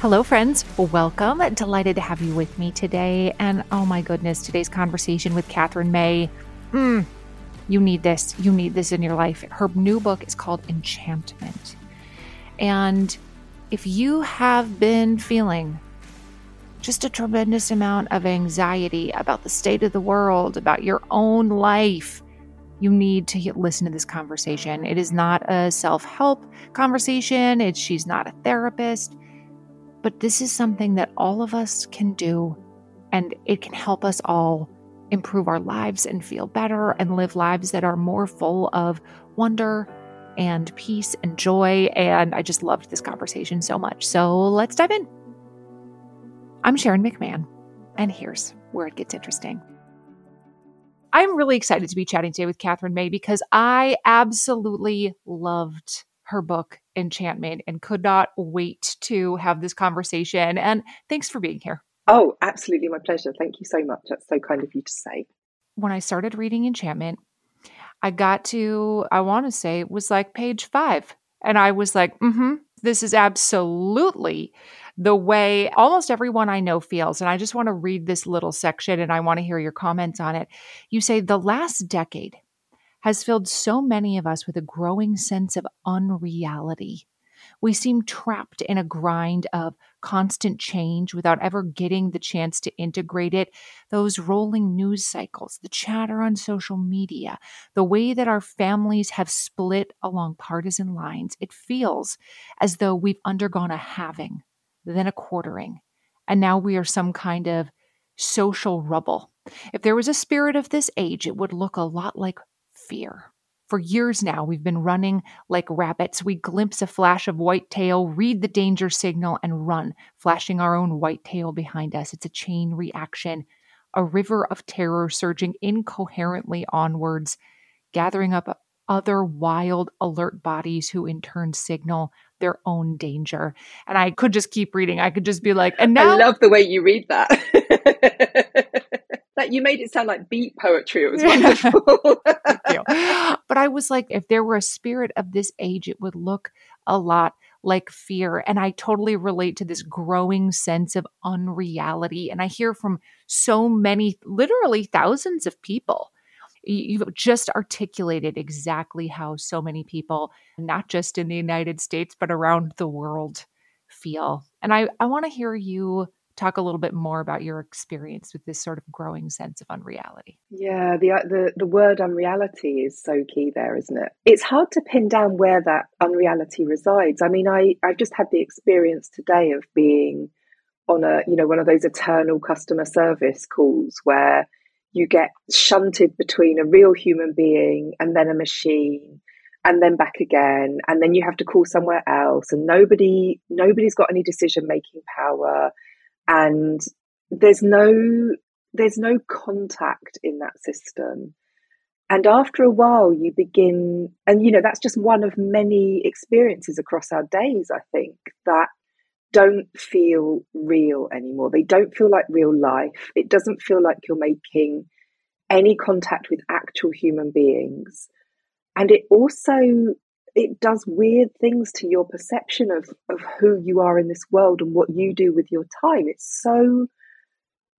Hello, friends. Welcome. Delighted to have you with me today. And oh my goodness, today's conversation with Katherine May. Mm, you need this. You need this in your life. Her new book is called Enchantment. And if you have been feeling just a tremendous amount of anxiety about the state of the world, about your own life, you need to listen to this conversation. It is not a self help conversation, it's, she's not a therapist. But this is something that all of us can do, and it can help us all improve our lives and feel better and live lives that are more full of wonder and peace and joy. And I just loved this conversation so much. So let's dive in. I'm Sharon McMahon, and here's where it gets interesting. I'm really excited to be chatting today with Katherine May because I absolutely loved her book Enchantment and could not wait to have this conversation. And thanks for being here. Oh, absolutely. My pleasure. Thank you so much. That's so kind of you to say. When I started reading Enchantment, I got to, I want to say it was like page five. And I was like, mm hmm, this is absolutely the way almost everyone I know feels. And I just want to read this little section and I want to hear your comments on it. You say, the last decade has filled so many of us with a growing sense of unreality. We seem trapped in a grind of constant change without ever getting the chance to integrate it. Those rolling news cycles, the chatter on social media, the way that our families have split along partisan lines, it feels as though we've undergone a halving, then a quartering, and now we are some kind of social rubble. If there was a spirit of this age, it would look a lot like fear. For years now, we've been running like rabbits. We glimpse a flash of white tail, read the danger signal, and run, flashing our own white tail behind us. It's a chain reaction, a river of terror surging incoherently onwards, gathering up other wild, alert bodies who in turn signal their own danger. And I could just keep reading. I could just be like, and now. I love the way you read that. Like you made it sound like beat poetry. It was wonderful. but I was like, if there were a spirit of this age, it would look a lot like fear. And I totally relate to this growing sense of unreality. And I hear from so many, literally thousands of people. You've just articulated exactly how so many people, not just in the United States, but around the world, feel. And I, I want to hear you talk a little bit more about your experience with this sort of growing sense of unreality. Yeah, the uh, the the word unreality is so key there, isn't it? It's hard to pin down where that unreality resides. I mean, I I've just had the experience today of being on a you know one of those eternal customer service calls where you get shunted between a real human being and then a machine and then back again and then you have to call somewhere else and nobody nobody's got any decision making power and there's no there's no contact in that system. And after a while you begin and you know that's just one of many experiences across our days i think that don't feel real anymore. They don't feel like real life. It doesn't feel like you're making any contact with actual human beings. And it also it does weird things to your perception of of who you are in this world and what you do with your time. It's so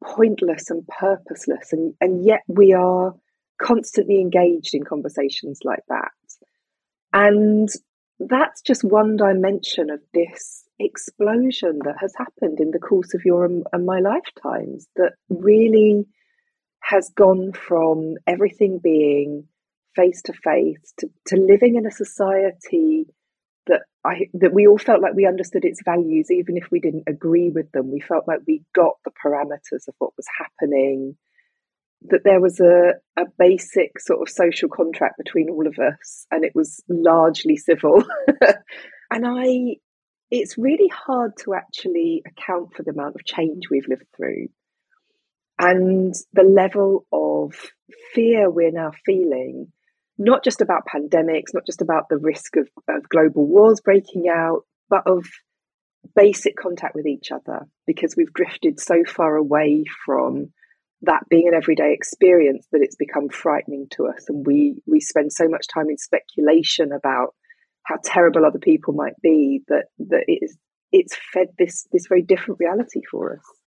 pointless and purposeless and and yet we are constantly engaged in conversations like that. And that's just one dimension of this explosion that has happened in the course of your and my lifetimes that really has gone from everything being face to face to living in a society that I that we all felt like we understood its values, even if we didn't agree with them. We felt like we got the parameters of what was happening. That there was a, a basic sort of social contract between all of us, and it was largely civil. and I, it's really hard to actually account for the amount of change we've lived through and the level of fear we're now feeling not just about pandemics, not just about the risk of, of global wars breaking out, but of basic contact with each other because we've drifted so far away from that being an everyday experience that it's become frightening to us and we we spend so much time in speculation about how terrible other people might be that that it is it's fed this this very different reality for us.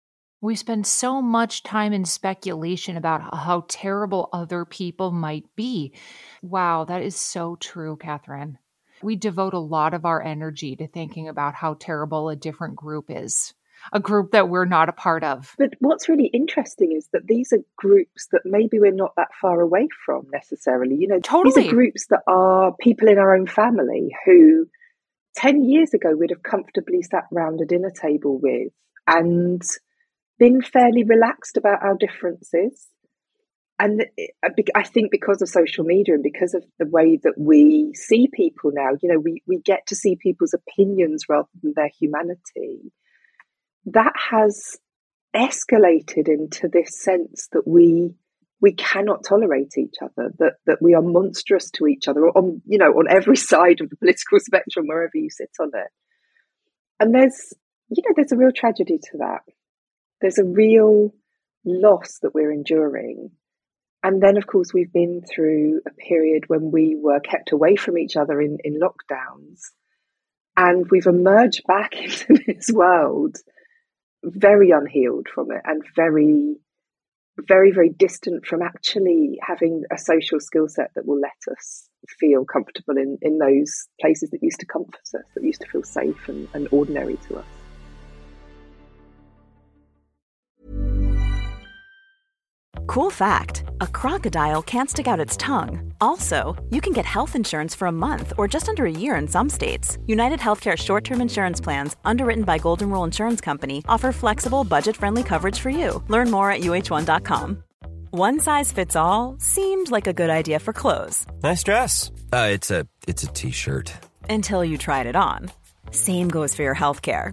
We spend so much time in speculation about how terrible other people might be. Wow, that is so true, Katherine. We devote a lot of our energy to thinking about how terrible a different group is, a group that we're not a part of. But what's really interesting is that these are groups that maybe we're not that far away from necessarily. You know, totally. these are groups that are people in our own family who 10 years ago we'd have comfortably sat round a dinner table with and been fairly relaxed about our differences. And uh, I think because of social media and because of the way that we see people now, you know, we, we get to see people's opinions rather than their humanity. That has escalated into this sense that we we cannot tolerate each other, that that we are monstrous to each other on you know on every side of the political spectrum, wherever you sit on it. And there's you know there's a real tragedy to that there's a real loss that we're enduring. And then, of course, we've been through a period when we were kept away from each other in, in lockdowns. And we've emerged back into this world very unhealed from it and very, very, very distant from actually having a social skill set that will let us feel comfortable in, in those places that used to comfort us, that used to feel safe and, and ordinary to us. Cool fact a crocodile can't stick out its tongue. Also, you can get health insurance for a month or just under a year in some states. United Healthcare short term insurance plans, underwritten by Golden Rule Insurance Company, offer flexible, budget friendly coverage for you. Learn more at uh1.com. One size fits all seemed like a good idea for clothes. Nice dress. Uh, it's a it's a t-shirt. Until you tried it on. Same goes for your healthcare.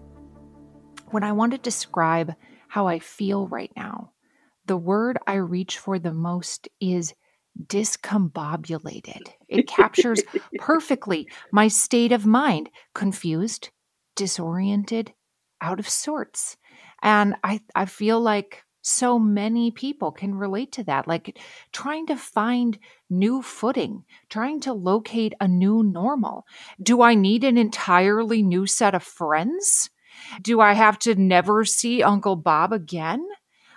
when I want to describe how I feel right now, the word I reach for the most is discombobulated. It captures perfectly my state of mind confused, disoriented, out of sorts. And I, I feel like so many people can relate to that, like trying to find new footing, trying to locate a new normal. Do I need an entirely new set of friends? Do I have to never see Uncle Bob again?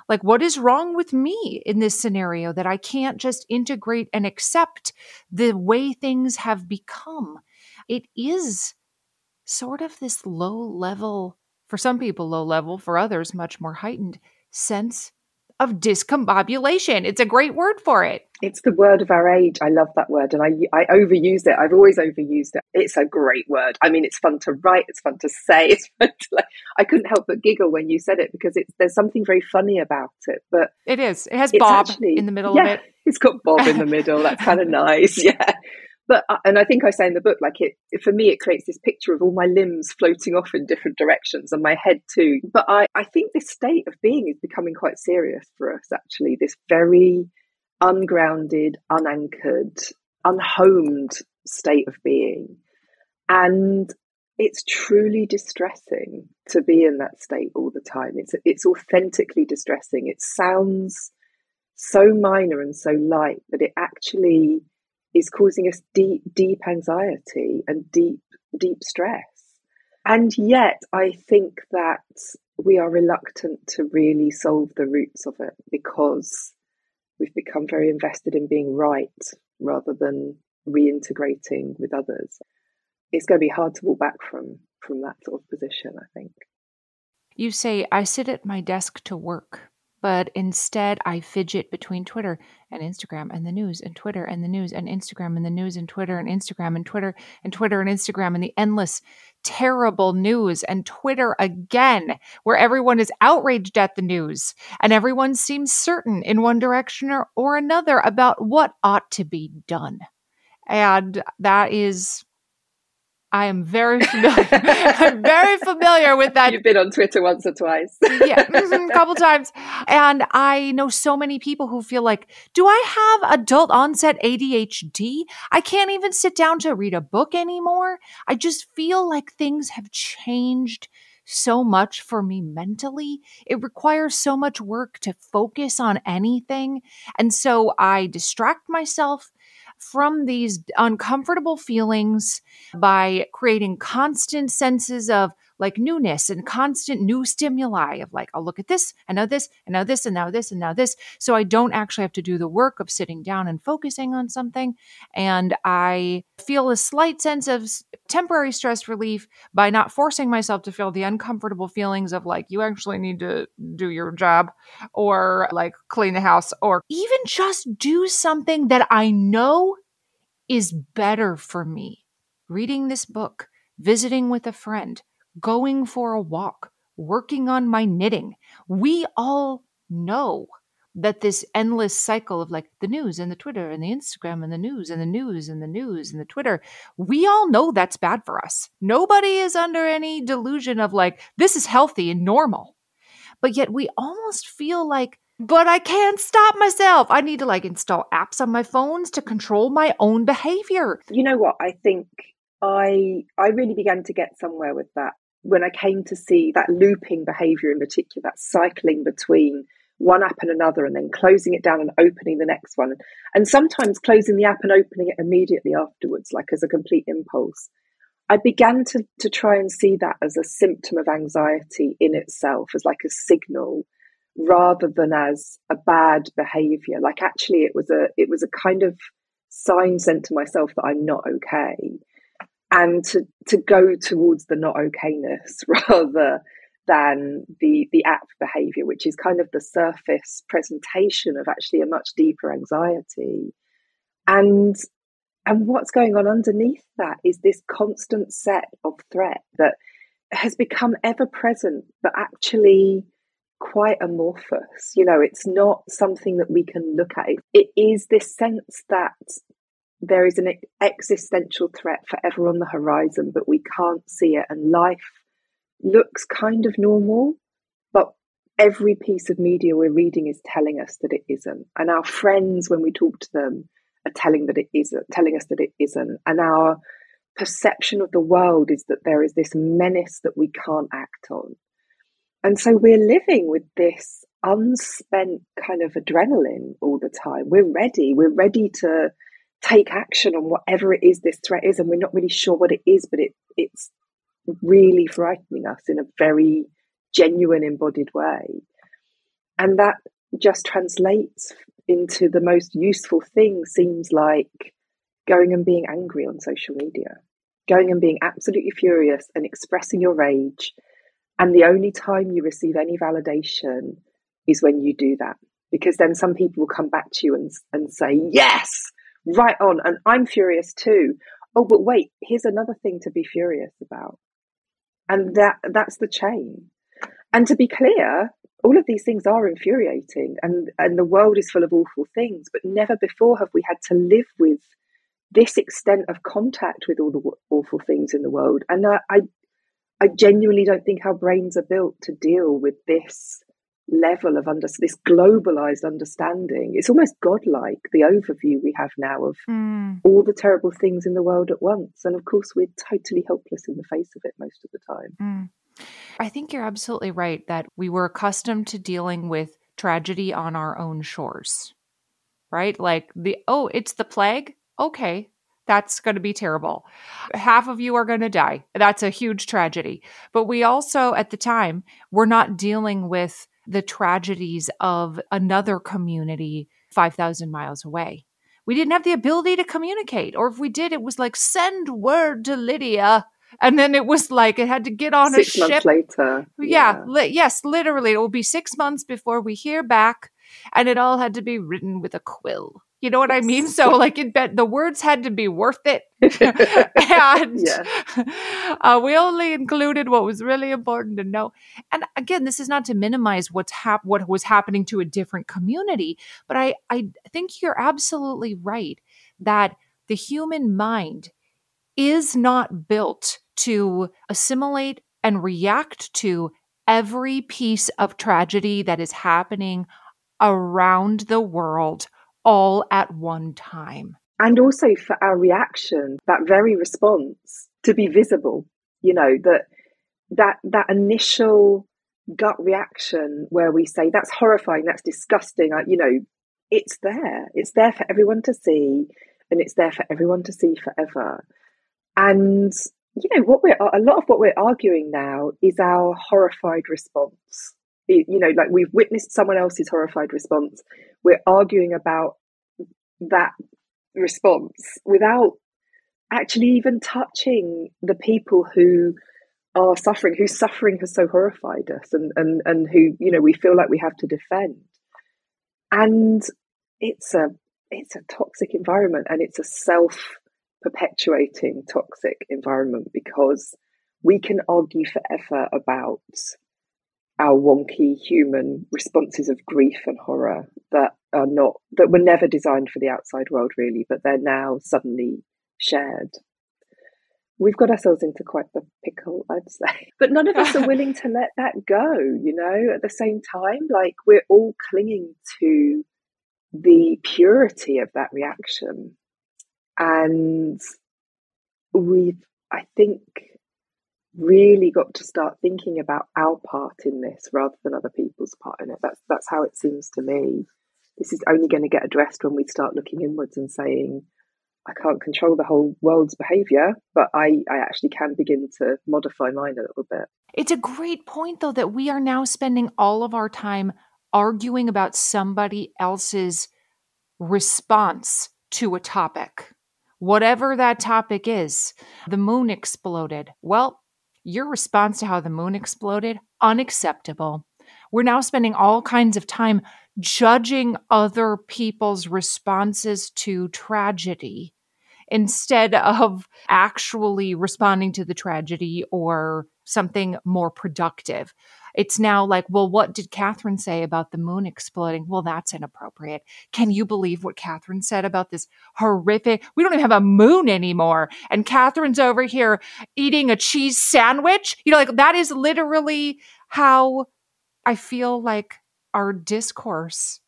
Like, what is wrong with me in this scenario that I can't just integrate and accept the way things have become? It is sort of this low level, for some people, low level, for others, much more heightened sense of discombobulation. It's a great word for it. It's the word of our age. I love that word and I, I overuse it. I've always overused it. It's a great word. I mean, it's fun to write, it's fun to say, it's fun to like, I couldn't help but giggle when you said it because it's, there's something very funny about it. But it is. It has Bob actually, in the middle yeah, of it. It's got Bob in the middle. That's kind of nice. Yeah but uh, and I think I say in the book, like it for me, it creates this picture of all my limbs floating off in different directions and my head too. But I, I think this state of being is becoming quite serious for us. Actually, this very ungrounded, unanchored, unhomed state of being, and it's truly distressing to be in that state all the time. It's it's authentically distressing. It sounds so minor and so light, but it actually is causing us deep, deep anxiety and deep, deep stress. And yet, I think that we are reluctant to really solve the roots of it because we've become very invested in being right rather than reintegrating with others. It's going to be hard to walk back from from that sort of position, I think. You say, I sit at my desk to work, but instead I fidget between Twitter and Instagram and the news and Twitter and the news and Instagram and the news and Twitter and Instagram and Twitter and Twitter and Instagram and the endless terrible news and Twitter again, where everyone is outraged at the news and everyone seems certain in one direction or, or another about what ought to be done. And that is I am very familiar. I'm very familiar with that. You've been on Twitter once or twice. yeah, mm-hmm, a couple times. And I know so many people who feel like, do I have adult onset ADHD? I can't even sit down to read a book anymore. I just feel like things have changed so much for me mentally. It requires so much work to focus on anything. And so I distract myself from these uncomfortable feelings by creating constant senses of like newness and constant new stimuli of like, I'll look at this and now this and now this and now this and now this. So I don't actually have to do the work of sitting down and focusing on something. And I feel a slight sense of temporary stress relief by not forcing myself to feel the uncomfortable feelings of like, you actually need to do your job or like clean the house or even just do something that I know is better for me. Reading this book, visiting with a friend, going for a walk, working on my knitting. We all know that this endless cycle of like the news and the Twitter and the Instagram and the news and the news and the news and the Twitter, we all know that's bad for us. Nobody is under any delusion of like, this is healthy and normal. But yet we almost feel like, but I can't stop myself. I need to like install apps on my phones to control my own behavior. You know what? I think I I really began to get somewhere with that when I came to see that looping behavior in particular, that cycling between one app and another and then closing it down and opening the next one. And sometimes closing the app and opening it immediately afterwards like as a complete impulse. I began to, to try and see that as a symptom of anxiety in itself as like a signal rather than as a bad behavior. Like actually it was a it was a kind of sign sent to myself that i'm not okay and to to go towards the not okayness rather than the the app behavior which is kind of the surface presentation of actually a much deeper anxiety. And and what's going on underneath that is this constant set of threat that has become ever present but actually quite amorphous. You know it's not something that we can look at. It is this sense that there is an existential threat forever on the horizon, but we can't see it. And life looks kind of normal, but every piece of media we're reading is telling us that it isn't. And our friends, when we talk to them, are telling that it isn't, telling us that it isn't. And our perception of the world is that there is this menace that we can't act on. And so we're living with this unspent kind of adrenaline all the time. We're ready. We're ready to take action on whatever it is this threat is, and we're not really sure what it is, but it it's really frightening us in a very genuine, embodied way. And that just translates into the most useful thing, seems like going and being angry on social media, going and being absolutely furious and expressing your rage. And the only time you receive any validation is when you do that. Because then some people will come back to you and, and say, Yes, right on. And I'm furious too. Oh, but wait, here's another thing to be furious about. And that that's the chain. And to be clear, all of these things are infuriating and, and the world is full of awful things, but never before have we had to live with this extent of contact with all the awful things in the world. And I, I genuinely don't think our brains are built to deal with this level of under this globalized understanding it's almost godlike the overview we have now of mm. all the terrible things in the world at once and of course we're totally helpless in the face of it most of the time mm. i think you're absolutely right that we were accustomed to dealing with tragedy on our own shores right like the oh it's the plague okay that's going to be terrible. Half of you are going to die. That's a huge tragedy. But we also, at the time, were not dealing with the tragedies of another community 5,000 miles away. We didn't have the ability to communicate, or if we did, it was like, send word to Lydia And then it was like it had to get on Six a ship. months later. Yeah, li- yes, literally. It will be six months before we hear back, and it all had to be written with a quill. You know what I mean? So, like, it bet the words had to be worth it, and uh, we only included what was really important to know. And again, this is not to minimize what's hap- what was happening to a different community, but I I think you're absolutely right that the human mind is not built to assimilate and react to every piece of tragedy that is happening around the world all at one time. and also for our reaction that very response to be visible you know that that that initial gut reaction where we say that's horrifying that's disgusting you know it's there. It's there for everyone to see and it's there for everyone to see forever. And you know what we're a lot of what we're arguing now is our horrified response. You know like we've witnessed someone else's horrified response we're arguing about that response without actually even touching the people who are suffering whose suffering has so horrified us and and and who you know we feel like we have to defend. And it's a it's a toxic environment and it's a self perpetuating toxic environment because we can argue forever about our wonky human responses of grief and horror that are not that were never designed for the outside world really but they're now suddenly shared. We've got ourselves into quite the pickle i'd say. But none of us are willing to let that go you know at the same time. Like we're all clinging to the purity of that reaction. And we've i think really got to start thinking about our part in this rather than other people's part in it. That's that's how it seems to me. This is only going to get addressed when we start looking inwards and saying, I can't control the whole world's behavior, but I, I actually can begin to modify mine a little bit. It's a great point, though, that we are now spending all of our time arguing about somebody else's response to a topic. Whatever that topic is, the moon exploded. Well, your response to how the moon exploded, unacceptable. We're now spending all kinds of time judging other people's responses to tragedy instead of actually responding to the tragedy or something more productive. It's now like, well, what did Katherine say about the moon exploding? Well, that's inappropriate. Can you believe what Katherine said about this horrific? We don't even have a moon anymore. And Katherine's over here eating a cheese sandwich. You know, like that is literally how I feel like our discourse,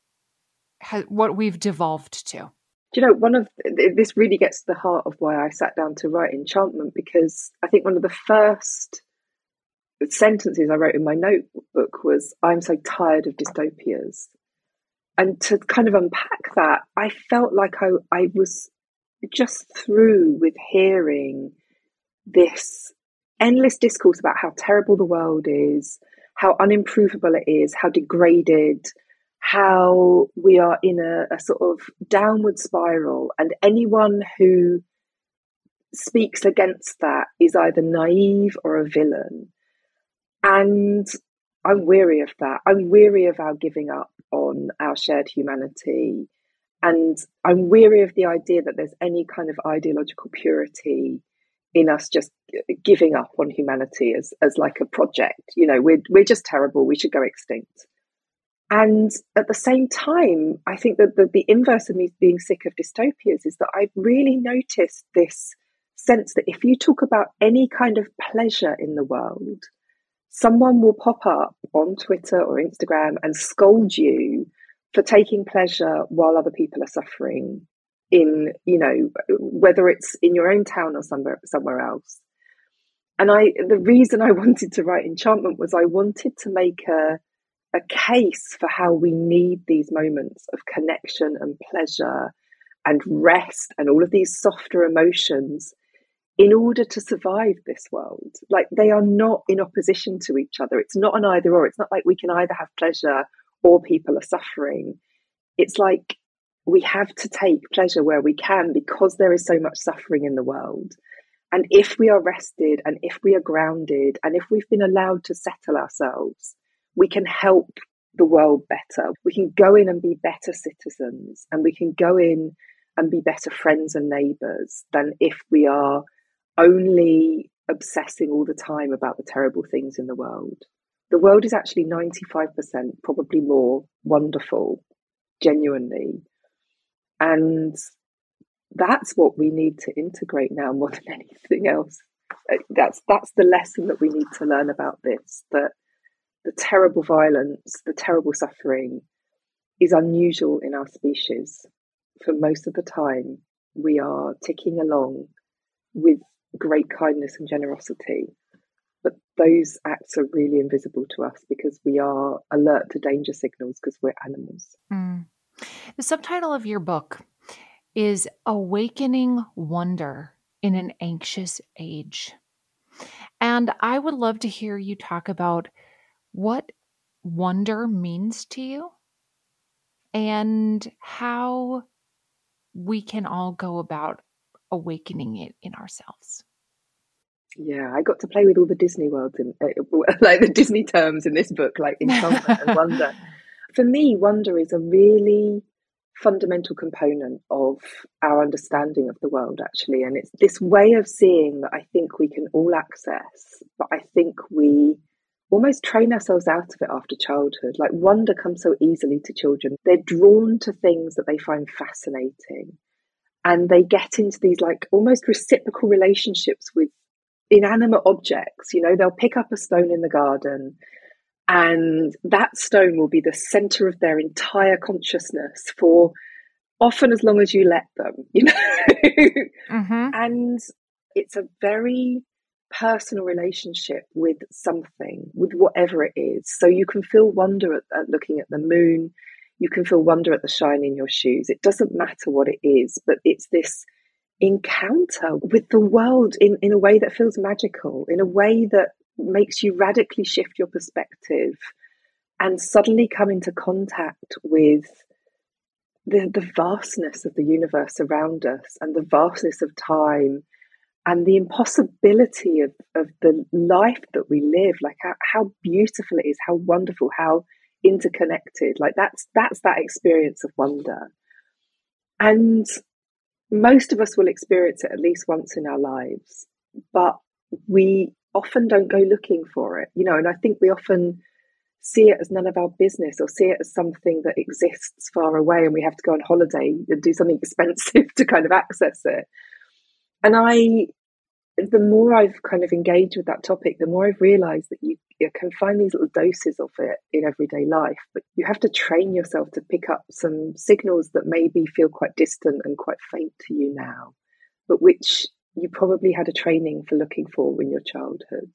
has, what we've devolved to. Do you know, one of this really gets to the heart of why I sat down to write Enchantment because I think one of the first sentences I wrote in my notebook was, I'm so tired of dystopias. And to kind of unpack that, I felt like I, I was just through with hearing this endless discourse about how terrible the world is, how unimprovable it is, how degraded, how we are in a, a sort of downward spiral. And anyone who speaks against that is either naive or a villain. And I'm weary of that. I'm weary of our giving up on our shared humanity. And I'm weary of the idea that there's any kind of ideological purity in us just giving up on humanity as, as like a project. You know, we're, we're just terrible. We should go extinct. And at the same time, I think that the, the inverse of me being sick of dystopias is that I've really noticed this sense that if you talk about any kind of pleasure in the world, someone will pop up on Twitter or Instagram and scold you for taking pleasure while other people are suffering in, you know, whether it's in your own town or somewhere somewhere else. And I the reason I wanted to write enchantment was I wanted to make a a case for how we need these moments of connection and pleasure and rest and all of these softer emotions in order to survive this world. Like they are not in opposition to each other. It's not an either or. It's not like we can either have pleasure or people are suffering. It's like we have to take pleasure where we can because there is so much suffering in the world. And if we are rested and if we are grounded and if we've been allowed to settle ourselves, we can help the world better. We can go in and be better citizens and we can go in and be better friends and neighbors than if we are only obsessing all the time about the terrible things in the world. The world is actually 95%, probably more, wonderful, genuinely. And that's what we need to integrate now more than anything else. That's that's the lesson that we need to learn about this. That the terrible violence, the terrible suffering, is unusual in our species. For most of the time, we are ticking along with great kindness and generosity. But those acts are really invisible to us because we are alert to danger signals because we're animals. Mm. The subtitle of your book is Awakening Wonder in an Anxious Age. And I would love to hear you talk about what wonder means to you and how we can all go about awakening it in ourselves. Yeah, I got to play with all the Disney worlds in uh, like the Disney terms in this book, like enchantment and wonder. For me, wonder is a really fundamental component of our understanding of the world, actually. And it's this way of seeing that I think we can all access, but I think we almost train ourselves out of it after childhood. Like wonder comes so easily to children. They're drawn to things that they find fascinating. And they get into these like almost reciprocal relationships with inanimate objects. You know, they'll pick up a stone in the garden and that stone will be the center of their entire consciousness for often as long as you let them, you know. mm-hmm. And it's a very personal relationship with something, with whatever it is. So you can feel wonder at, at looking at the moon. You can feel wonder at the shine in your shoes. It doesn't matter what it is, but it's this encounter with the world in, in a way that feels magical, in a way that makes you radically shift your perspective and suddenly come into contact with the, the vastness of the universe around us and the vastness of time and the impossibility of, of the life that we live like how, how beautiful it is how wonderful how interconnected like that's that's that experience of wonder. And most of us will experience it at least once in our lives but we often don't go looking for it, you know, and I think we often see it as none of our business or see it as something that exists far away and we have to go on holiday and do something expensive to kind of access it. And I, the more I've kind of engaged with that topic, the more I've realized that you, you can find these little doses of it in everyday life, but you have to train yourself to pick up some signals that maybe feel quite distant and quite faint to you now, but which you probably had a training for looking for in your childhood.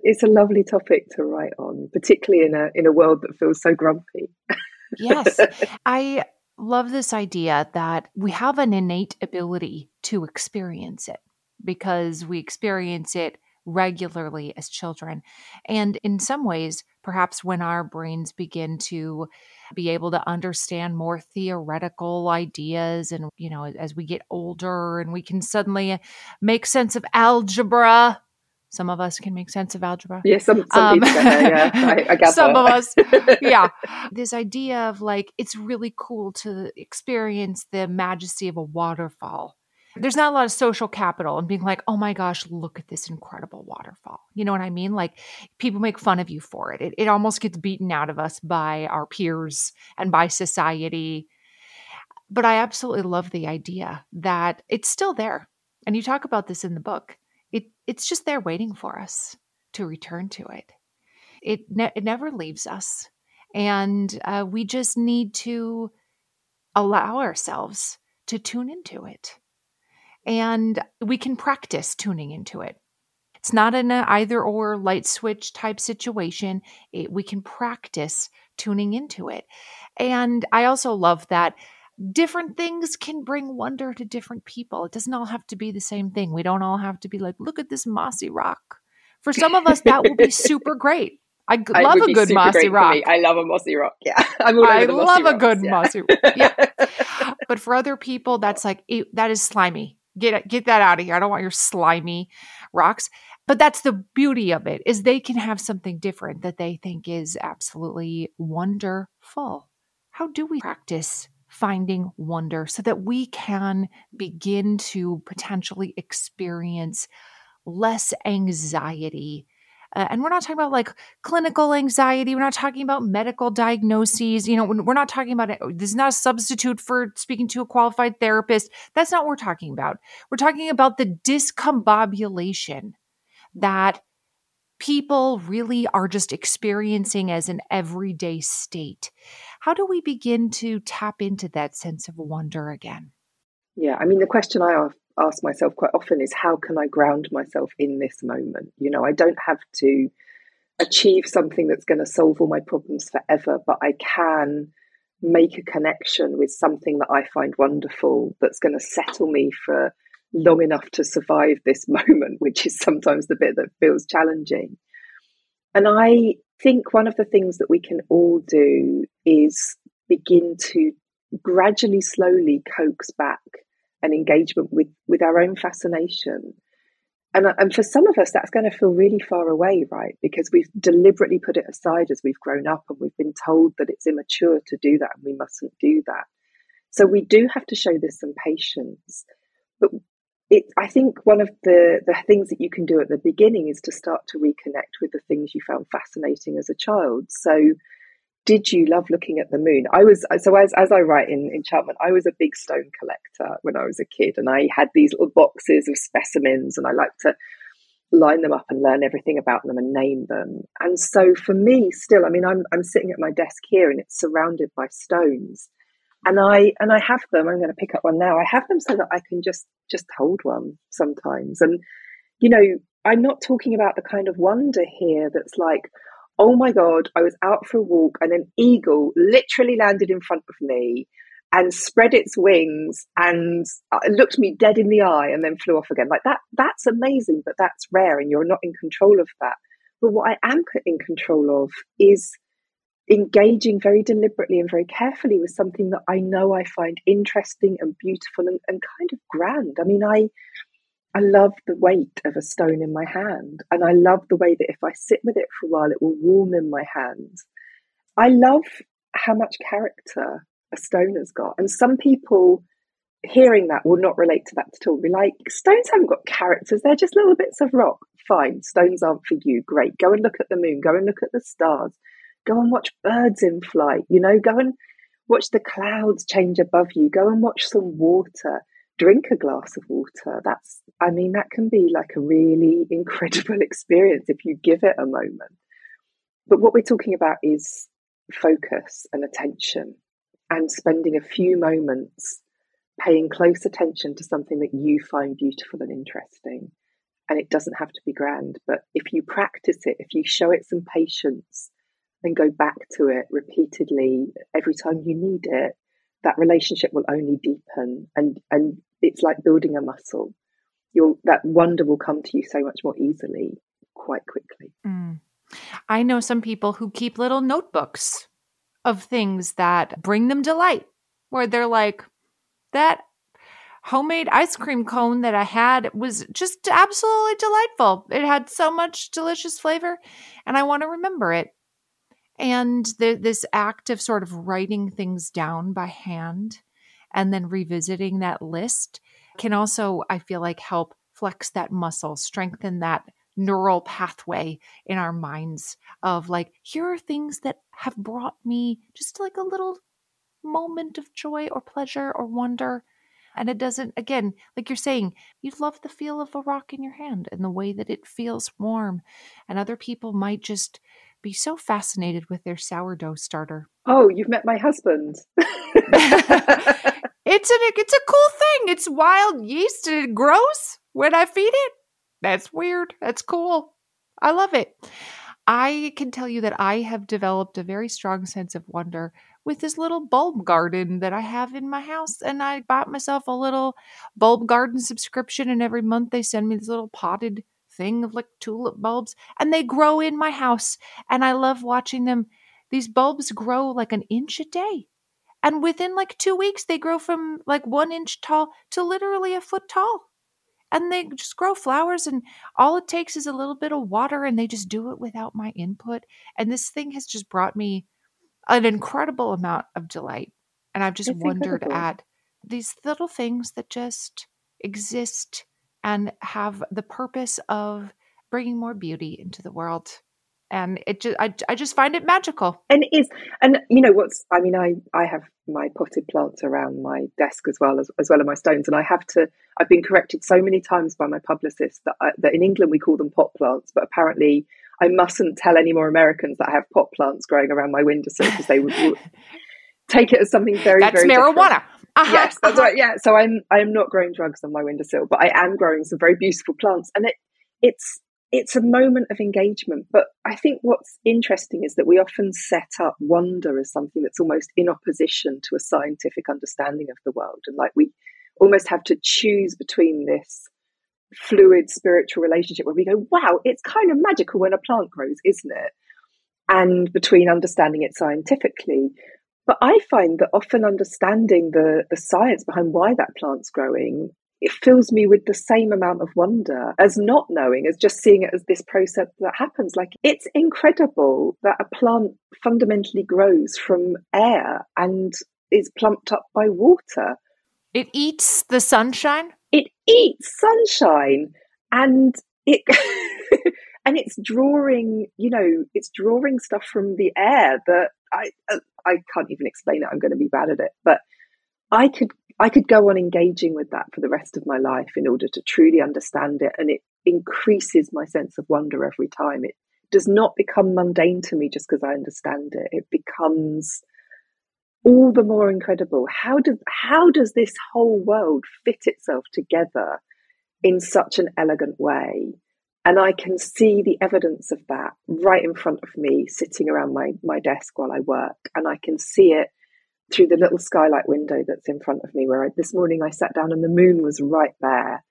It's a lovely topic to write on, particularly in a in a world that feels so grumpy. yes. I love this idea that we have an innate ability to experience it because we experience it regularly as children. And in some ways, perhaps when our brains begin to be able to understand more theoretical ideas and you know as we get older and we can suddenly make sense of algebra some of us can make sense of algebra. Yeah, some, some um, people yeah. I, I some that. of us, yeah. This idea of like, it's really cool to experience the majesty of a waterfall there's not a lot of social capital and being like, oh my gosh, look at this incredible waterfall. You know what I mean? Like people make fun of you for it. It, it almost gets beaten out of us by our peers and by society. But I absolutely love the idea that it's still there. And you talk about this in the book. It, it's just there waiting for us to return to it. It, ne- it never leaves us. And uh, we just need to allow ourselves to tune into it and we can practice tuning into it. It's not an uh, either or light switch type situation. It, we can practice tuning into it. And I also love that different things can bring wonder to different people. It doesn't all have to be the same thing. We don't all have to be like, look at this mossy rock. For some of us, that will be super great. I g- love a good mossy rock. I love a mossy rock. Yeah, I'm all I love a good yeah. mossy. Yeah, but for other people, that's like it, that is slimy Get get that out of here. I don't want your slimy rocks. But that's the beauty of it is they can have something different that they think is absolutely wonderful. How do we practice finding wonder so that we can begin to potentially experience less anxiety uh, and we're not talking about like clinical anxiety. We're not talking about medical diagnoses. You know, we're not talking about it. This is not a substitute for speaking to a qualified therapist. That's not what we're talking about. We're talking about the discombobulation that people really are just experiencing as an everyday state. How do we begin to tap into that sense of wonder again? Yeah, I mean, the question I ask myself quite often is how can I ground myself in this moment? You know, I don't have to achieve something that's going to solve all my problems forever, but I can make a connection with something that I find wonderful that's going to settle me for long enough to survive this moment, which is sometimes the bit that feels challenging. And I think one of the things that we can all do is begin to gradually, slowly coax back an engagement with with our own fascination. And, uh, and for some of us that's going to feel really far away right? Because we've deliberately put it aside as we've grown up and we've been told that it's immature to do that and we mustn't do that. So we do have to show this some patience. But it, I think one of the, the things that you can do at the beginning is to start to reconnect with the things you found fascinating as a child. So, did you love looking at the moon? I was so as as I write in Enchantment, I was a big stone collector when I was a kid, and I had these little boxes of specimens, and I liked to line them up and learn everything about them and name them. And so for me, still, I mean, I'm I'm sitting at my desk here, and it's surrounded by stones, and I and I have them. I'm going to pick up one now. I have them so that I can just just hold one sometimes, and you know, I'm not talking about the kind of wonder here that's like oh my God, I was out for a walk and an eagle literally landed in front of me and spread its wings and uh, looked me dead in the eye and then flew off again. Like that, that's amazing, but that's rare and you're not in control of that. But what I am in control of is engaging very deliberately and very carefully with something that I know I find interesting and beautiful and, and kind of grand. I mean, I I love the weight of a stone in my hand. And I love the way that if I sit with it for a while, it will warm in my hand. I love how much character a stone has got. And some people hearing that will not relate to that at all. Be like, stones haven't got characters, they're just little bits of rock. Fine, stones aren't for you. Great. Go and look at the moon, go and look at the stars, go and watch birds in flight, you know, go and watch the clouds change above you, go and watch some water drink a glass of water. That's, I mean, that can be like a really incredible experience if you give it a moment. But what we're talking about is focus and attention and spending a few moments paying close attention to something that you find beautiful and interesting. And it doesn't have to be grand, but if you practice it, if you show it some patience and go back to it repeatedly every time you need it, that relationship will only deepen and and it's like building a muscle you that wonder will come to you so much more easily quite quickly mm. i know some people who keep little notebooks of things that bring them delight where they're like that homemade ice cream cone that I had was just absolutely delightful. It had so much delicious flavor, and I want to remember it. And the, this act of sort of writing things down by hand and then revisiting that list can also, I feel like, help flex that muscle, strengthen that neural pathway in our minds of like, here are things that have brought me just like a little moment of joy or pleasure or wonder. And it doesn't, again, like you're saying, you love the feel of a rock in your hand and the way that it feels warm. And other people might just be so fascinated with their sourdough starter. Oh, you've met my husband. it's a it's a cool thing. It's wild yeast and it grows when I feed it. That's weird. That's cool. I love it. I can tell you that I have developed a very strong sense of wonder with this little bulb garden that I have in my house. And I bought myself a little bulb garden subscription, and every month they send me this little potted thing of like tulip bulbs and they grow in my house and I love watching them. These bulbs grow like an inch a day. And within like two weeks, they grow from like one inch tall to literally a foot tall. And they just grow flowers, and all it takes is a little bit of water, and they just do it without my input. And this thing has just brought me an incredible amount of delight. And I've just It's wondered incredible. at these little things that just exist and have the purpose of bringing more beauty into the world. And it just, I, I just find it magical. and it is and you know what's i mean i i have my potted plants around my desk as well as, as well as my stones and i have to i've been corrected so many times by my publicist that, I, that in england we call them pot plants but apparently i mustn't tell any more americans that i have pot plants growing around my windowsill because they would, take it as something very That's very different. Uh-huh, yes, that's uh-huh. right. Yeah, so I'm I'm not growing drugs on my windowsill, but I am growing some very beautiful plants, and it it's it's a moment of engagement. But I think what's interesting is that we often set up wonder as something that's almost in opposition to a scientific understanding of the world, and like we almost have to choose between this fluid spiritual relationship where we go, wow, it's kind of magical when a plant grows, isn't it? And between understanding it scientifically. But I find that often understanding the, the science behind why that plant's growing, it fills me with the same amount of wonder as not knowing, as just seeing it as this process that happens. Like it's incredible that a plant fundamentally grows from air and is plumped up by water. It eats the sunshine. It eats sunshine and it and it's drawing, you know, it's drawing stuff from the air that I uh, I can't even explain it. I'm going to be bad at it, but I could I could go on engaging with that for the rest of my life in order to truly understand it, and it increases my sense of wonder every time. It does not become mundane to me just because I understand it. It becomes all the more incredible. How does how does this whole world fit itself together in such an elegant way? And I can see the evidence of that right in front of me, sitting around my, my desk while I work. And I can see it through the little skylight window that's in front of me, where I, this morning I sat down and the moon was right there.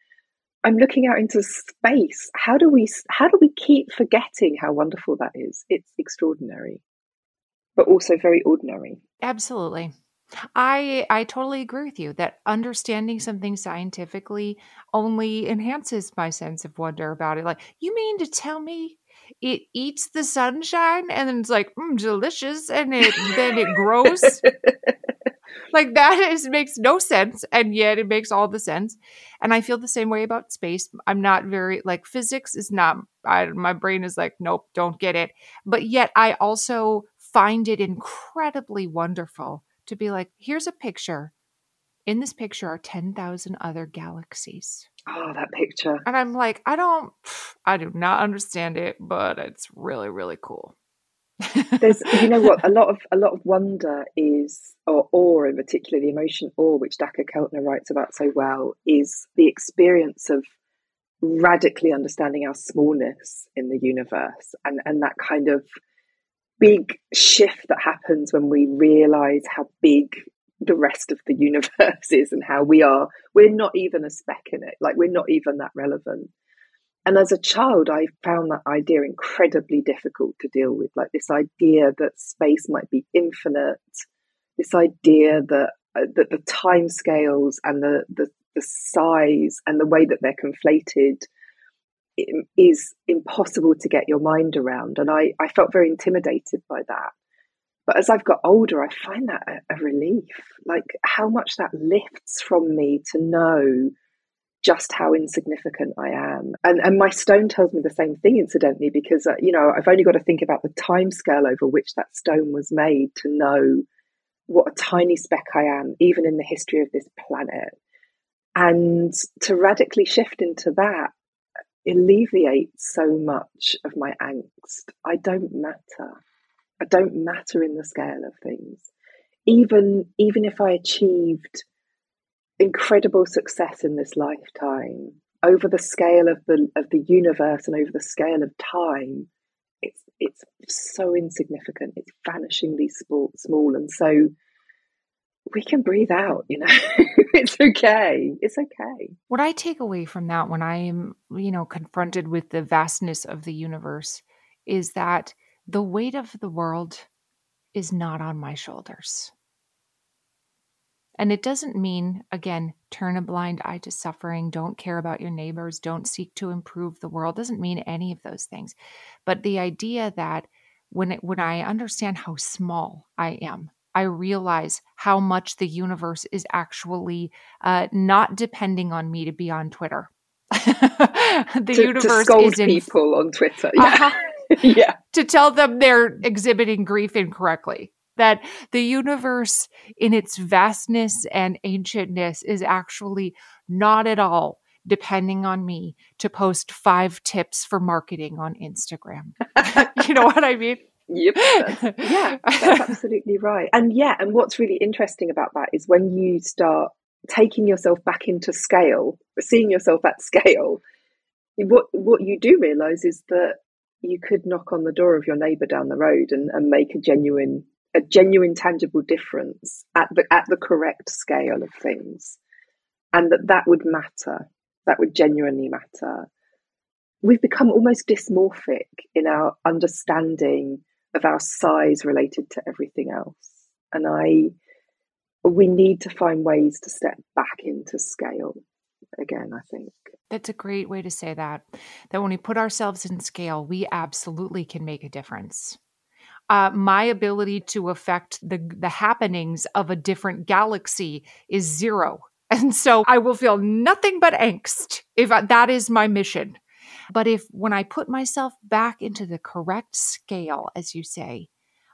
I'm looking out into space. How do we how do we keep forgetting how wonderful that is? It's extraordinary, but also very ordinary. Absolutely. I I totally agree with you that understanding something scientifically only enhances my sense of wonder about it. Like, you mean to tell me it eats the sunshine and then it's like mm, delicious and it then it grows like that is makes no sense and yet it makes all the sense and i feel the same way about space i'm not very like physics is not I, my brain is like nope don't get it but yet i also find it incredibly wonderful to be like here's a picture. In this picture are 10,000 other galaxies. Oh, that picture. and i'm like i don't i do not understand it but it's really really cool. There's, you know what, a lot of a lot of wonder is, or awe in particular, the emotion awe, which Dacher Keltner writes about so well, is the experience of radically understanding our smallness in the universe, and and that kind of big shift that happens when we realize how big the rest of the universe is and how we are. We're not even a speck in it. Like we're not even that relevant. And as a child i found that idea incredibly difficult to deal with. Like this idea that space might be infinite this idea that uh, that the time scales and the, the the size and the way that they're conflated is impossible to get your mind around and i i felt very intimidated by that but as I've got older, I find that a, a relief. Like how much that lifts from me to know just how insignificant I am. And and my stone tells me the same thing, incidentally, because uh, you know I've only got to think about the time scale over which that stone was made to know what a tiny speck I am, even in the history of this planet. And to radically shift into that alleviates so much of my angst. I don't matter. I don't matter in the scale of things. Even even if I achieved incredible success in this lifetime over the scale of the of the universe and over the scale of time, it's it's so insignificant. It's vanishingly small, small, and so we can breathe out. You know, it's okay. It's okay. What I take away from that when I am, you know, confronted with the vastness of the universe is that the weight of the world is not on my shoulders. And it doesn't mean, again, turn a blind eye to suffering, don't care about your neighbors, don't seek to improve the world. Doesn't mean any of those things. But the idea that when it, when I understand how small I am, I realize how much the universe is actually uh, not depending on me to be on Twitter. the to, universe to is in, people on Twitter. Yeah. Uh-huh. yeah. To tell them they're exhibiting grief incorrectly that the universe in its vastness and ancientness is actually not at all depending on me to post five tips for marketing on Instagram. you know what I mean? Yep. That's, yeah, that's absolutely right. And yeah, and what's really interesting about that is when you start taking yourself back into scale, seeing yourself at scale, what what you do realize is that you could knock on the door of your neighbor down the road and, and make a genuine a genuine tangible difference at the at the correct scale of things and that that would matter that would genuinely matter we've become almost dysmorphic in our understanding of our size related to everything else and i we need to find ways to step back into scale again i think that's a great way to say that that when we put ourselves in scale we absolutely can make a difference uh, my ability to affect the the happenings of a different galaxy is zero. And so I will feel nothing but angst if I, that is my mission. But if when I put myself back into the correct scale, as you say,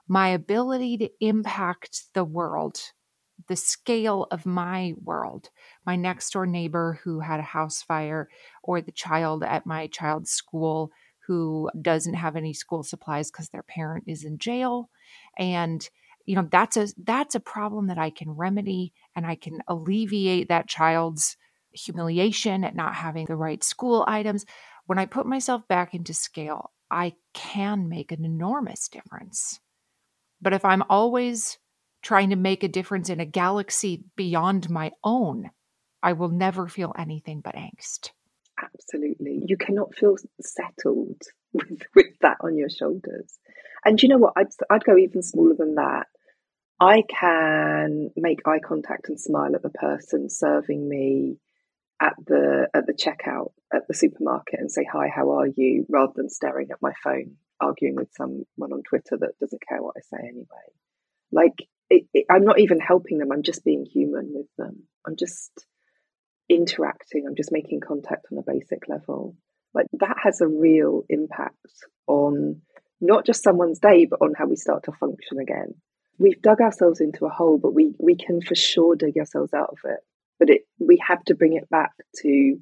my ability to impact the world, the scale of my world, my next door neighbor who had a house fire, or the child at my child's school who doesn't have any school supplies because their parent is in jail and you know that's a that's a problem that i can remedy and i can alleviate that child's humiliation at not having the right school items when i put myself back into scale i can make an enormous difference but if i'm always trying to make a difference in a galaxy beyond my own i will never feel anything but angst Absolutely. You cannot feel settled with, with that on your shoulders. And you know what? I'd, I'd go even smaller than that. I can make eye contact and smile at the person serving me at the at the checkout at the supermarket and say hi how are you rather than staring at my phone arguing with someone on twitter that doesn't care what i say anyway like it, it, i'm not even helping them i'm just being human with them i'm just interacting, I'm just making contact on a basic level. Like that has a real impact on not just someone's day, but on how we start to function again. We've dug ourselves into a hole, but we, we can for sure dig ourselves out of it. But it we have to bring it back to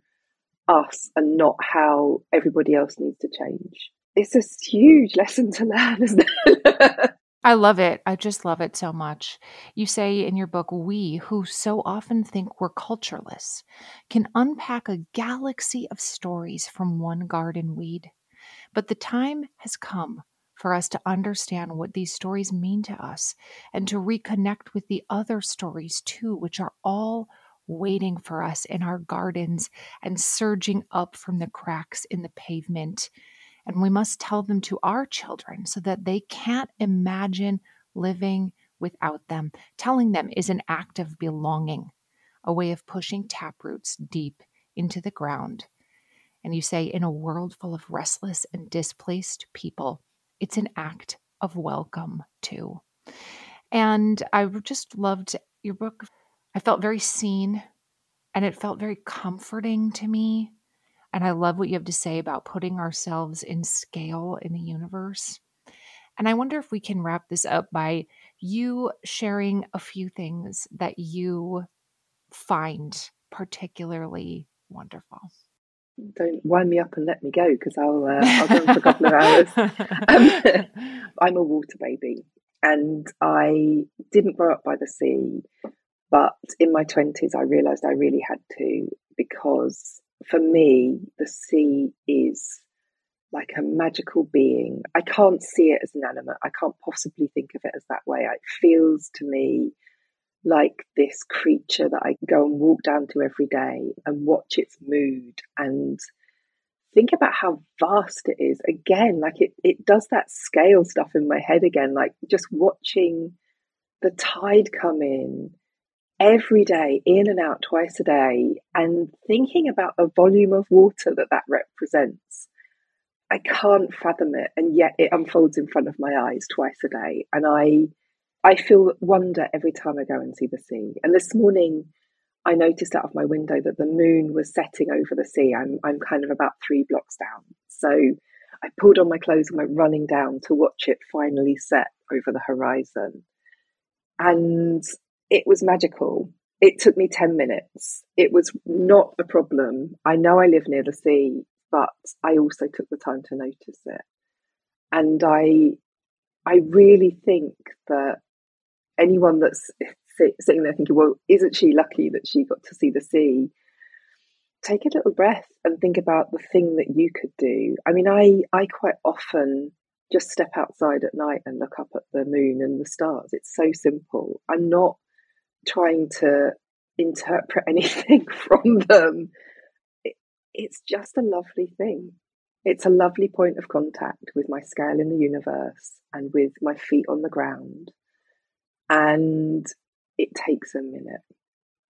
us and not how everybody else needs to change. It's a huge lesson to learn, isn't it? I love it. I just love it so much. You say in your book, we, who so often think we're cultureless, can unpack a galaxy of stories from one garden weed. But the time has come for us to understand what these stories mean to us and to reconnect with the other stories too, which are all waiting for us in our gardens and surging up from the cracks in the pavement and we must tell them to our children so that they can't imagine living without them. Telling them is an act of belonging, a way of pushing taproots deep into the ground. And you say, in a world full of restless and displaced people, it's an act of welcome too. And I just loved your book. I felt very seen and it felt very comforting to me and I love what you have to say about putting ourselves in scale in the universe. And I wonder if we can wrap this up by you sharing a few things that you find particularly wonderful. Don't wind me up and let me go because I'll uh, I'll go for a couple of hours. Um, I'm a water baby, and I didn't grow up by the sea, but in my twenties I realised I really had to because for me, the sea is like a magical being. I can't see it as an animate. I can't possibly think of it as that way. It feels to me like this creature that I go and walk down to every day and watch its mood and think about how vast it is. Again, like it, it does that scale stuff in my head again, like just watching the tide come in every day, in and out twice a day, and thinking about the volume of water that that represents. I can't fathom it, and yet it unfolds in front of my eyes twice a day, and I, I feel wonder every time I go and see the sea. And this morning, I noticed out of my window that the moon was setting over the sea. I'm I'm kind of about three blocks down, so I pulled on my clothes and went running down to watch it finally set over the horizon, and it was magical. It took me 10 minutes. It was not a problem. I know I live near the sea, but I also took the time to notice it. And I I really think that anyone that's sitting there thinking, well, isn't she lucky that she got to see the sea? Take a little breath and think about the thing that you could do. I mean, I, I quite often just step outside at night and look up at the moon and the stars. It's so simple. I'm not trying to interpret anything from them. It, it's just a lovely thing. It's a lovely point of contact with my scale in the universe and with my feet on the ground. And it takes a minute.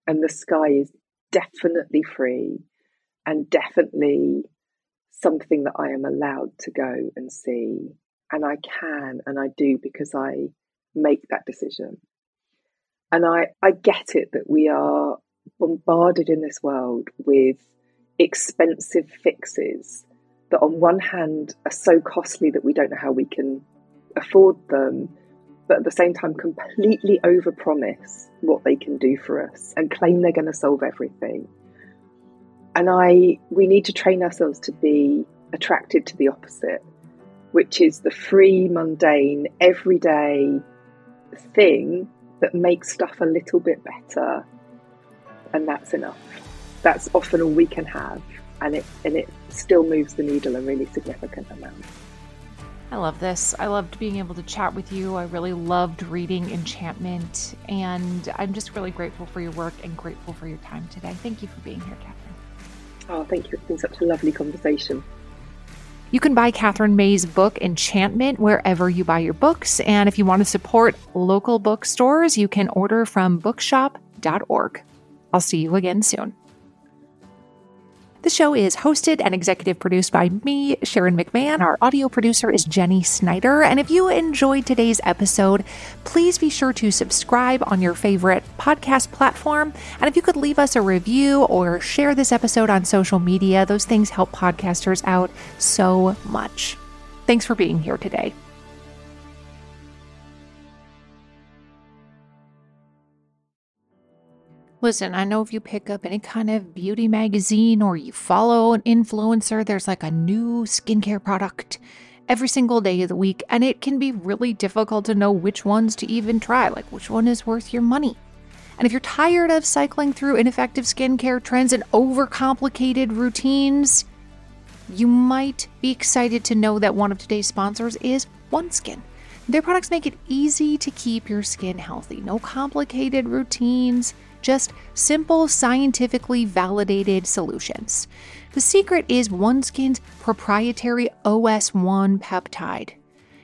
And the sky is definitely free and definitely something that I am allowed to go and see. And I can and I do because I make that decision. And I, I get it that we are bombarded in this world with expensive fixes that, on one hand, are so costly that we don't know how we can afford them, but at the same time, completely overpromise what they can do for us and claim they're going to solve everything. And I, we need to train ourselves to be attracted to the opposite, which is the free, mundane, everyday thing that makes stuff a little bit better, and that's enough. That's often all we can have, and it and it still moves the needle a really significant amount. I love this. I loved being able to chat with you. I really loved reading Enchantment, and I'm just really grateful for your work and grateful for your time today. Thank you for being here, Katherine. Oh, thank you. It's been such a lovely conversation. You can buy Katherine May's book, Enchantment, wherever you buy your books. And if you want to support local bookstores, you can order from bookshop.org. I'll see you again soon. The show is hosted and executive produced by me, Sharon McMahon. Our audio producer is Jenny Snyder. And if you enjoyed today's episode, please be sure to subscribe on your favorite podcast platform. And if you could leave us a review or share this episode on social media, those things help podcasters out so much. Thanks for being here today. Listen, I know if you pick up any kind of beauty magazine or you follow an influencer, there's like a new skincare product every single day of the week, and it can be really difficult to know which ones to even try, like which one is worth your money. And if you're tired of cycling through ineffective skincare trends and overcomplicated routines, you might be excited to know that one of today's sponsors is OneSkin. Their products make it easy to keep your skin healthy. No complicated routines just simple, scientifically validated solutions. The secret is OneSkin's proprietary OS1 peptide.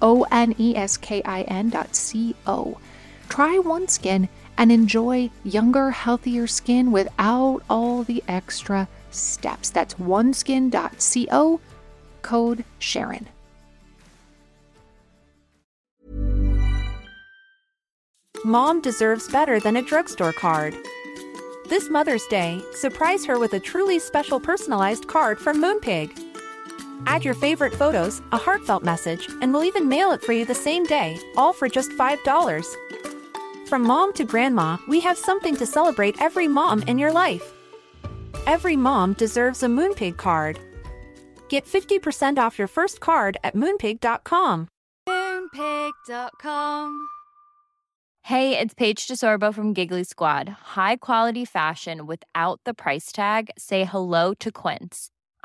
O N E S K I C O. Try OneSkin and enjoy younger, healthier skin without all the extra steps. That's oneskin.co, code Sharon. Mom deserves better than a drugstore card. This Mother's Day, surprise her with a truly special personalized card from Moonpig. Add your favorite photos, a heartfelt message, and we'll even mail it for you the same day, all for just $5. From mom to grandma, we have something to celebrate every mom in your life. Every mom deserves a Moonpig card. Get 50% off your first card at moonpig.com. Moonpig.com. Hey, it's Paige DeSorbo from Giggly Squad. High quality fashion without the price tag. Say hello to Quince.